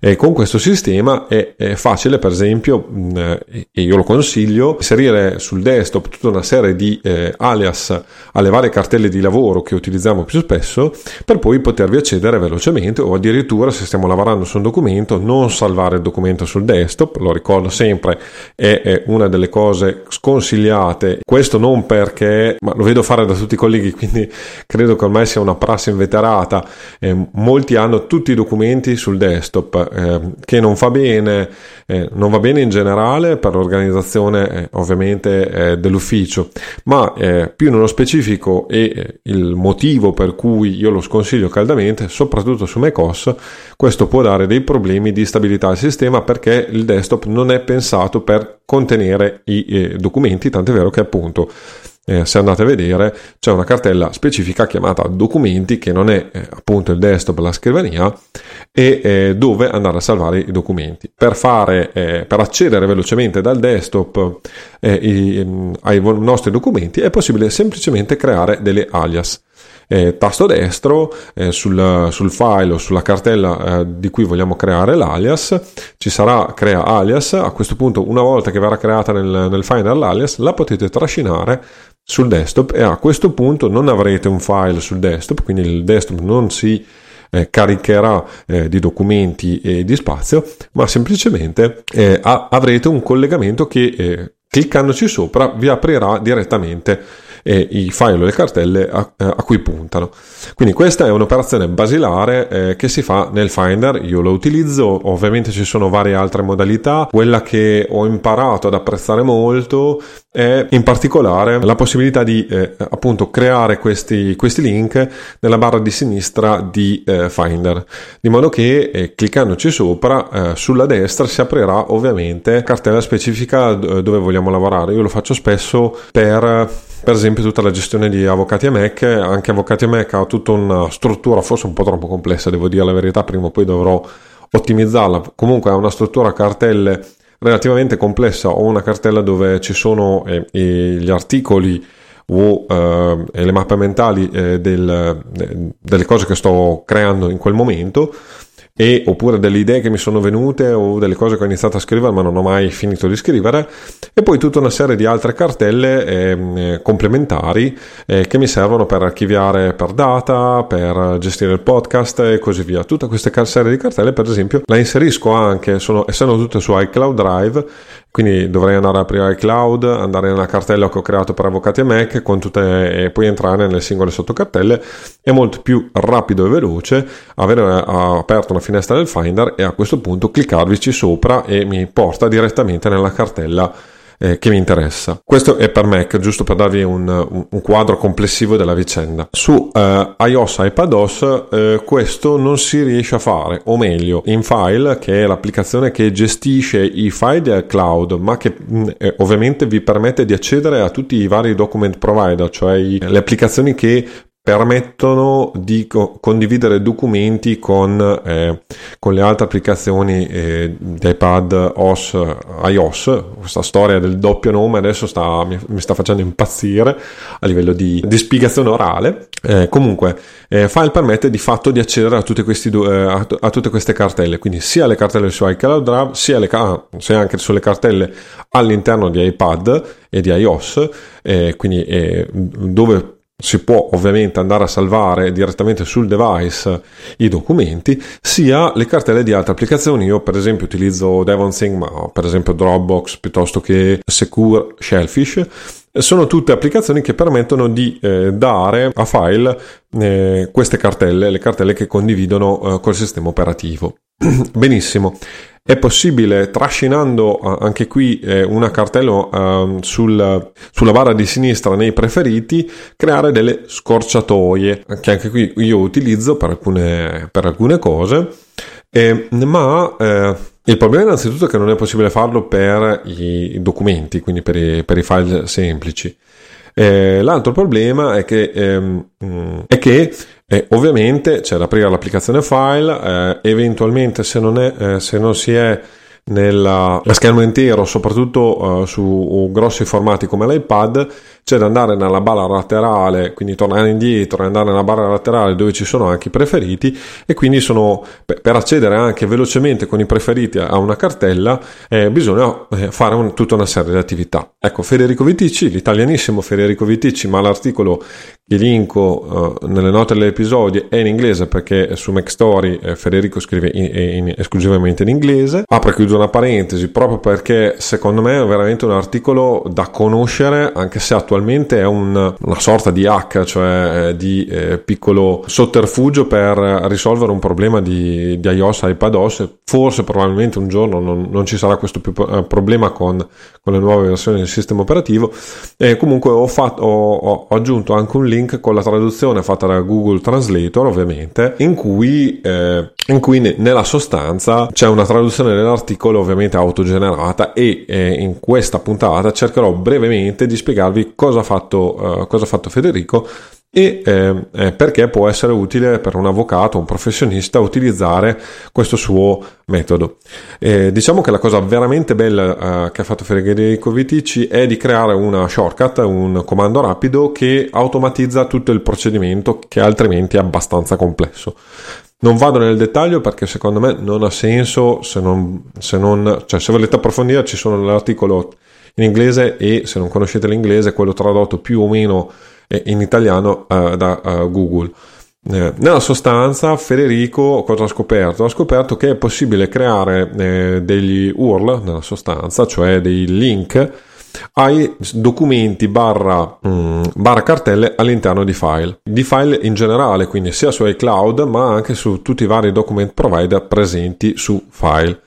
Speaker 1: e con questo sistema è, è facile, per esempio, mh, e io lo consiglio, inserire sul desktop tutta una serie di eh, alias alle varie cartelle di lavoro che utilizziamo più spesso per poi potervi accedere velocemente o addirittura se stiamo lavorando su un documento non salvare il documento sul desktop, lo ricordo sempre, è, è una delle cose sconsigliate. Questo non perché, ma lo vedo fare da tutti i colleghi, quindi credo che ormai sia una prassi inveterata. Eh, molti hanno tutti i documenti sul desktop eh, che non fa bene, eh, non va bene in generale per l'organizzazione eh, ovviamente eh, dell'ufficio, ma eh, più nello specifico e il motivo per cui io lo sconsiglio caldamente, soprattutto su macOS, questo può dare dei problemi di stabilità al sistema perché il desktop non è pensato per contenere i documenti, tant'è vero che appunto eh, se andate a vedere c'è una cartella specifica chiamata documenti che non è eh, appunto il desktop, la scrivania e eh, dove andare a salvare i documenti. Per, fare, eh, per accedere velocemente dal desktop eh, i, mm, ai nostri documenti è possibile semplicemente creare delle alias. Eh, tasto destro eh, sul, sul, file o sulla cartella eh, di cui vogliamo creare l'alias, ci sarà crea alias, a questo punto una volta che verrà creata nel, nel Finder l'alias la potete trascinare sul desktop e a questo punto non avrete un file sul desktop, quindi il desktop non si eh, caricherà eh, di documenti e di spazio, ma semplicemente eh, a- avrete un collegamento che eh, cliccandoci sopra vi aprirà direttamente e i file o le cartelle a, eh, a, cui puntano. Quindi questa è un'operazione basilare eh, che si fa nel Finder, io lo utilizzo, ovviamente ci sono varie altre modalità, quella che ho imparato ad apprezzare molto è in particolare la possibilità di eh, appunto creare questi, questi, link nella barra di sinistra di eh, Finder, di modo che eh, cliccandoci sopra eh, sulla destra si aprirà ovviamente cartella specifica dove vogliamo lavorare. Io lo faccio spesso per per esempio tutta la gestione di Avvocati e Mac, anche Avvocati e Mac ha tutta una struttura forse un po' troppo complessa, devo dire la verità, prima o poi dovrò ottimizzarla, comunque ha una struttura a cartelle relativamente complessa, ho una cartella dove ci sono eh, gli articoli o eh, le mappe mentali eh, del, delle cose che sto creando in quel momento e, oppure delle idee che mi sono venute o delle cose che ho iniziato a scrivere ma non ho mai finito di scrivere e poi tutta una serie di altre cartelle eh, complementari eh, che mi servono per archiviare per data, per gestire il podcast e così via. Tutta questa serie di cartelle per esempio la inserisco anche, sono, essendo tutte su iCloud Drive, quindi dovrei andare ad aprire iCloud, andare nella cartella che ho creato per Avvocati e Mac tutte, e poi entrare nelle singole sottocartelle. È molto più rapido e veloce avere eh, aperto una finestra del Finder e a questo punto cliccarvici sopra e mi porta direttamente nella cartella eh, che mi interessa. Questo è per Mac, giusto per darvi un, un quadro complessivo della vicenda. Su eh, iOS e iPadOS eh, questo non si riesce a fare, o meglio, in File, che è l'applicazione che gestisce i file del cloud, ma che mh, mm, eh, ovviamente vi permette di accedere a tutti i vari document provider, cioè i, le applicazioni che permettono di co- condividere documenti con, eh, con, le altre applicazioni eh, di iPad OS iOS. Questa storia del doppio nome adesso sta, mi, mi, sta facendo impazzire a livello di, di spiegazione orale. Eh, comunque eh, File permette di fatto di accedere a tutte, questi, eh, a, a tutte, queste cartelle. Quindi sia le cartelle su iCloud Drive sia, le, ah, sia anche sulle cartelle all'interno di iPad e di iOS. Eh, quindi dove si può ovviamente andare a salvare direttamente sul device i documenti, sia le cartelle di altre applicazioni. Io per esempio utilizzo DevonSync, ma per esempio Dropbox piuttosto che Secure Shellfish. Sono tutte applicazioni che permettono di eh, dare a file eh, queste cartelle, le cartelle che condividono eh, col sistema operativo. Benissimo. È possibile, trascinando anche qui eh, una cartella sul, sulla barra di sinistra nei preferiti, creare delle scorciatoie, che anche qui io utilizzo per alcune, per alcune cose, eh, ma eh, il problema innanzitutto è che non è possibile farlo per i documenti, quindi per i, per i file semplici. Eh, l'altro problema è che, ehm, è che eh, ovviamente c'è da aprire l'applicazione file, eh, eventualmente se non, è, eh, se non si è nella schermo intero, soprattutto uh, su grossi formati come l'iPad, c'è da andare nella barra laterale, quindi tornare indietro e andare nella barra laterale dove ci sono anche i preferiti e quindi sono, per accedere anche velocemente con i preferiti a una cartella eh, bisogna eh, fare un, tutta una serie di attività. Ecco, Federico Viticci, l'italianissimo Federico Viticci, ma l'articolo che linko uh, nelle note dell'episodio è in inglese perché su MacStory eh, Federico scrive in, in, esclusivamente in inglese. Apro e chiudo una parentesi proprio perché secondo me è veramente un articolo da conoscere anche se attualmente attualmente è un, una sorta di hack, cioè eh, di eh, piccolo sotterfugio per risolvere un problema di, di iOS, iPadOS. Forse probabilmente un giorno non, non ci sarà questo più, eh, problema con, con, le nuove versioni del sistema operativo. E comunque ho, fatto, ho, ho, aggiunto anche un link con la traduzione fatta da Google Translator, ovviamente, in cui, eh, in cui nella sostanza c'è una traduzione dell'articolo ovviamente autogenerata e eh, in questa puntata cercherò brevemente di spiegarvi cosa ha fatto, uh, cosa ha fatto Federico e eh, eh, perché può essere utile per un avvocato, un professionista utilizzare questo suo metodo. Eh, diciamo che la cosa veramente bella eh, che ha fatto Federico Vitici è di creare una shortcut, un comando rapido che automatizza tutto il procedimento che altrimenti è abbastanza complesso. Non vado nel dettaglio perché secondo me non ha senso se non, se non cioè se volete approfondire ci sono l'articolo in inglese e se non conoscete l'inglese quello tradotto più o meno eh, in italiano uh, da uh, Google. Eh, nella sostanza Federico cosa ha scoperto? Ha scoperto che è possibile creare eh, degli URL nella sostanza, cioè dei link ai documenti barra, mm, barra cartelle all'interno di file. Di file in generale, quindi sia su iCloud ma anche su tutti i vari document provider presenti su file.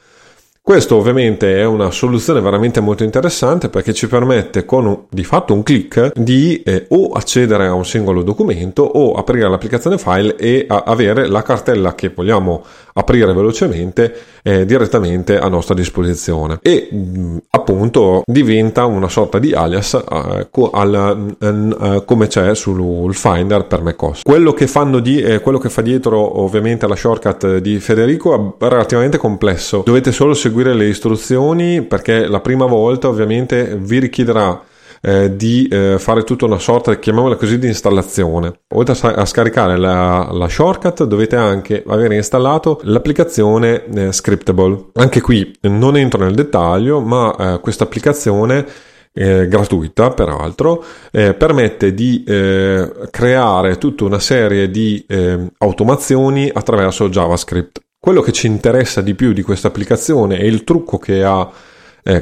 Speaker 1: Questo ovviamente è una soluzione veramente molto interessante perché ci permette con un, di fatto un clic di eh, o accedere a un singolo documento o aprire l'applicazione file e avere la cartella che vogliamo aprire velocemente eh, direttamente a nostra disposizione e mh, appunto diventa una sorta di alias eh, al, eh, come c'è sul Finder per macOS. Quello che, fanno di, eh, quello che fa dietro ovviamente alla shortcut di Federico è relativamente complesso, dovete solo seguire le istruzioni perché la prima volta ovviamente vi richiederà eh, di eh, fare tutta una sorta, chiamiamola così, di installazione. Oltre a, a scaricare la, la, shortcut dovete anche avere installato l'applicazione eh, Scriptable. Anche qui non entro nel dettaglio, ma eh, questa applicazione eh, gratuita peraltro, eh, permette di eh, creare tutta una serie di eh, automazioni attraverso JavaScript. Quello che ci interessa di più di questa applicazione e il trucco che ha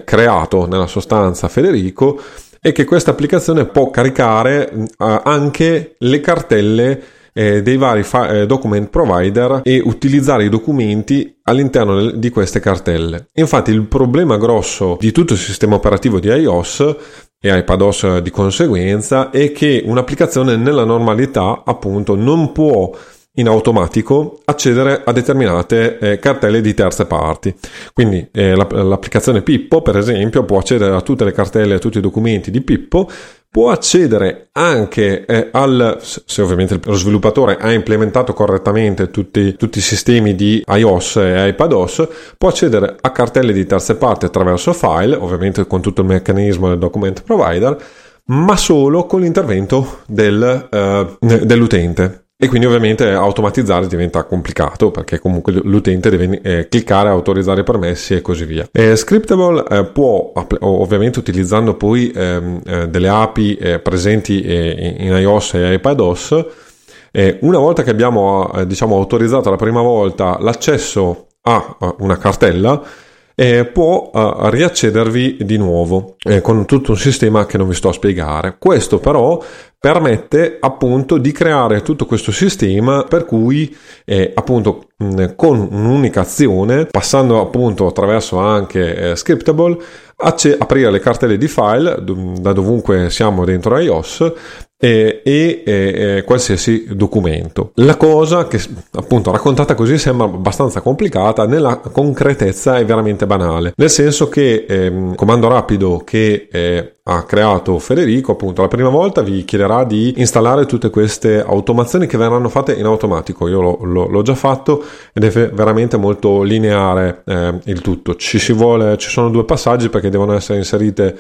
Speaker 1: creato nella sostanza Federico è che questa applicazione può caricare anche le cartelle eh, dei vari eh, document provider e utilizzare i documenti all'interno di queste cartelle. Infatti il problema grosso di tutto il sistema operativo di iOS e iPadOS di conseguenza è che un'applicazione nella normalità appunto non può in automatico accedere a determinate eh, cartelle di terze parti. Quindi eh, l'applicazione Pippo, per esempio, può accedere a tutte le cartelle, a tutti i documenti di Pippo, può accedere anche eh, al, se ovviamente lo sviluppatore ha implementato correttamente tutti, tutti, i sistemi di iOS e iPadOS, può accedere a cartelle di terze parti attraverso file, ovviamente con tutto il meccanismo del document provider, ma solo con l'intervento del, uh, dell'utente e quindi ovviamente automatizzare diventa complicato perché comunque l'utente deve eh, cliccare, autorizzare permessi e così via. Eh, Scriptable eh, può, ovviamente utilizzando poi ehm, eh, delle API eh, presenti eh, in iOS e iPadOS, una volta che abbiamo diciamo, autorizzato la prima volta l'accesso a una cartella, eh, può uh, riaccedervi di nuovo eh, con tutto un sistema che non vi sto a spiegare. Questo però permette appunto di creare tutto questo sistema per cui eh, appunto mh, con un'unica azione passando appunto attraverso anche eh, scriptable acc- aprire le cartelle di file da dovunque siamo dentro iOS e, e, e, qualsiasi documento. La cosa che appunto raccontata così sembra abbastanza complicata, nella concretezza è veramente banale, nel senso che ehm, comando rapido che eh, ha creato Federico, appunto la prima volta vi chiederà di installare tutte queste automazioni che verranno fatte in automatico. Io lo, lo, l'ho già fatto ed è veramente molto lineare eh, il tutto. Ci vuole, ci sono due passaggi perché devono essere inserite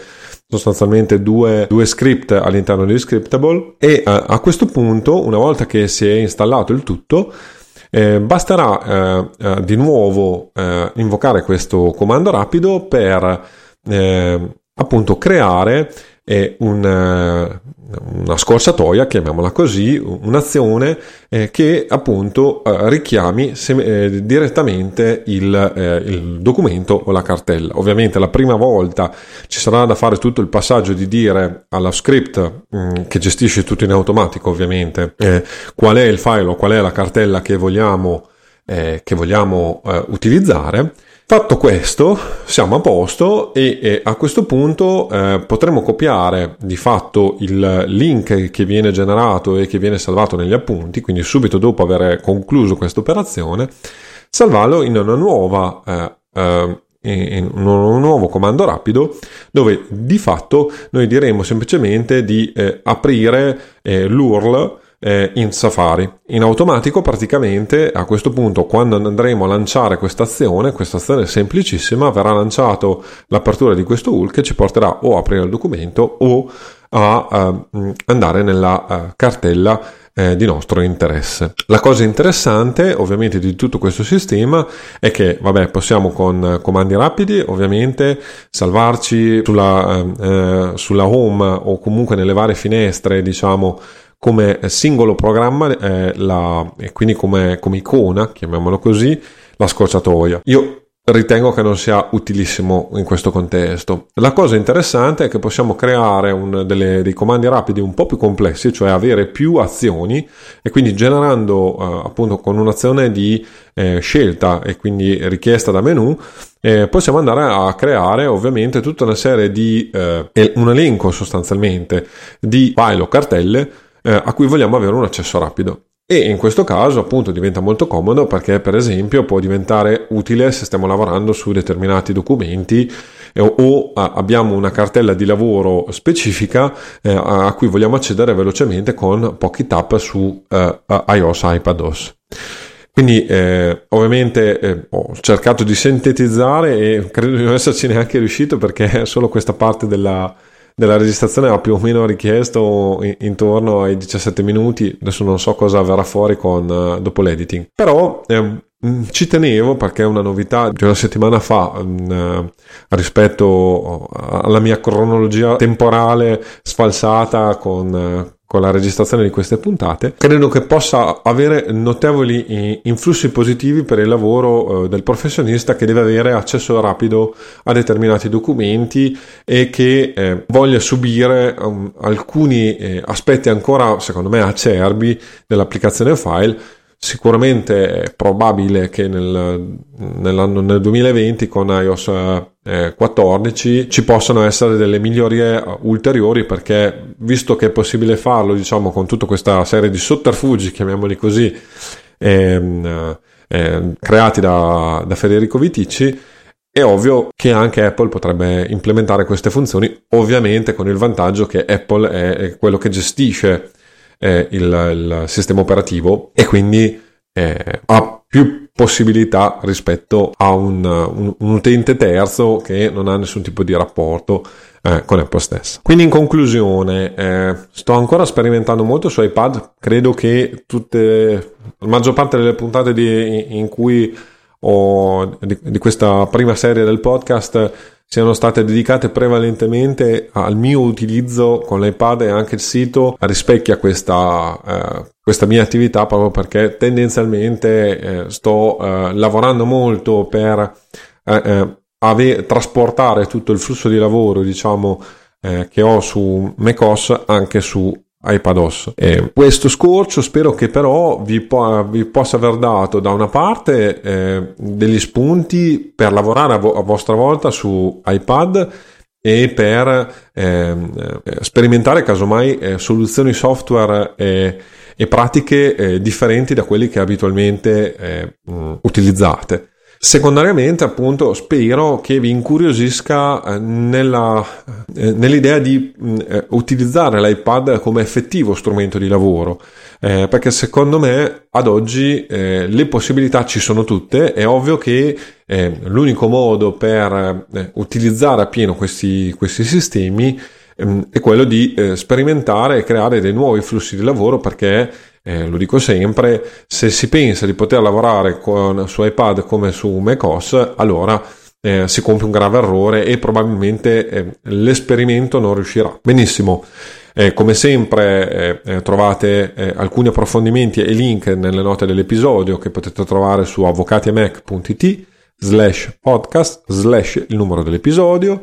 Speaker 1: sostanzialmente due, due script all'interno di Scriptable e eh, a questo punto una volta che si è installato il tutto eh, basterà eh, eh di nuovo eh, invocare questo comando rapido per eh, appunto creare un, una scorsatoia, chiamiamola così, un'azione eh, che appunto eh, richiami se, eh, direttamente il, eh, il, documento o la cartella. Ovviamente la prima volta ci sarà da fare tutto il passaggio di dire alla script mh, mm, che gestisce tutto in automatico ovviamente eh, qual è il file o qual è la cartella che vogliamo, eh, che vogliamo utilizzare Fatto questo, siamo a posto e, e a questo punto eh, potremo copiare di fatto il link che viene generato e che viene salvato negli appunti, quindi subito dopo aver concluso questa operazione, salvarlo in nuova eh, eh, in un nuovo comando rapido dove di fatto noi diremo semplicemente di eh, aprire eh, l'URL eh, in Safari. In automatico praticamente a questo punto quando andremo a lanciare questa azione, questa azione semplicissima, verrà lanciato l'apertura di questo UL che ci porterà o a aprire il documento o a uh, andare nella uh, cartella eh, di nostro interesse. La cosa interessante ovviamente di tutto questo sistema è che vabbè possiamo con comandi rapidi ovviamente salvarci sulla, eh, sulla home o comunque nelle varie finestre diciamo come singolo programma eh, la, e quindi come, come icona, chiamiamolo così, la scorciatoia. Io ritengo che non sia utilissimo in questo contesto. La cosa interessante è che possiamo creare un, delle, dei comandi rapidi un po' più complessi, cioè avere più azioni e quindi generando eh, appunto con un'azione di eh, scelta e quindi richiesta da menu eh, possiamo andare a creare ovviamente tutta una serie di eh, un elenco sostanzialmente di file o cartelle eh, a cui vogliamo avere un accesso rapido. E in questo caso appunto diventa molto comodo perché per esempio può diventare utile se stiamo lavorando su determinati documenti eh, o abbiamo una cartella di lavoro specifica eh, a cui vogliamo accedere velocemente con pochi tap su eh, iOS iPadOS. Quindi eh, ovviamente eh, ho cercato di sintetizzare e credo di non esserci neanche riuscito perché solo questa parte della, della registrazione ha più o meno richiesto intorno ai 17 minuti. Adesso non so cosa verrà fuori con, uh, dopo l'editing. Però eh, ci tenevo perché è una novità di una settimana fa um, rispetto alla mia cronologia temporale sfalsata con uh, con la registrazione di queste puntate, credo che possa avere notevoli influssi positivi per il lavoro eh, del professionista che deve avere accesso rapido a determinati documenti e che eh, voglia subire um, alcuni eh, aspetti ancora, secondo me, acerbi dell'applicazione file. Sicuramente è probabile che nel, nel 2020 con iOS eh, 14 ci possano essere delle migliorie ulteriori perché visto che è possibile farlo diciamo con tutta questa serie di sotterfugi chiamiamoli così ehm, eh, creati da, da Federico Viticci è ovvio che anche Apple potrebbe implementare queste funzioni ovviamente con il vantaggio che Apple è quello che gestisce eh, il, il, sistema operativo e quindi eh, ha più possibilità rispetto a un, un, un, utente terzo che non ha nessun tipo di rapporto eh, con Apple stessa. Quindi in conclusione, eh, sto ancora sperimentando molto su iPad, credo che tutte, la maggior parte delle puntate di, in cui ho, di, di questa prima serie del podcast siano state dedicate prevalentemente al mio utilizzo con l'iPad e anche il sito rispecchia questa, eh, questa mia attività proprio perché tendenzialmente eh, sto eh, lavorando molto per eh, eh, ave- trasportare tutto il flusso di lavoro, diciamo, eh, che ho su macOS anche su iPadOS. Eh, questo scorcio spero che però vi, po- vi, possa aver dato da una parte eh, degli spunti per lavorare a, vo- a, vostra volta su iPad e per ehm, eh, sperimentare casomai soluzioni software e pratiche eh, differenti da quelle che abitualmente mh, utilizzate. Secondariamente, appunto, spero che vi incuriosisca eh, nella, eh, nell'idea di mh, eh, utilizzare l'iPad come effettivo strumento di lavoro, eh, perché secondo me ad oggi eh, le possibilità ci sono tutte. È ovvio che eh, l'unico modo per utilizzare appieno questi, questi sistemi ehm, è quello di sperimentare e creare dei nuovi flussi di lavoro perché eh, lo dico sempre, se si pensa di poter lavorare con, su iPad come su macOS, allora eh, si compie un grave errore e probabilmente eh, l'esperimento non riuscirà. Benissimo. Eh, come sempre eh, eh, trovate eh, alcuni approfondimenti e link nelle note dell'episodio che potete trovare su avvocatiemac.it slash podcast slash il numero dell'episodio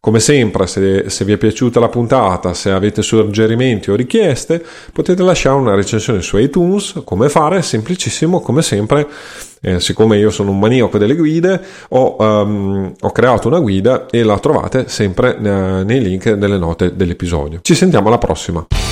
Speaker 1: come sempre, se, se, vi è piaciuta la puntata, se avete suggerimenti o richieste, potete lasciare una recensione su iTunes. Come fare? Semplicissimo, come sempre. Eh, siccome io sono un maniaco delle guide, ho, um, ho creato una guida e la trovate sempre nei link delle note dell'episodio. Ci sentiamo alla prossima.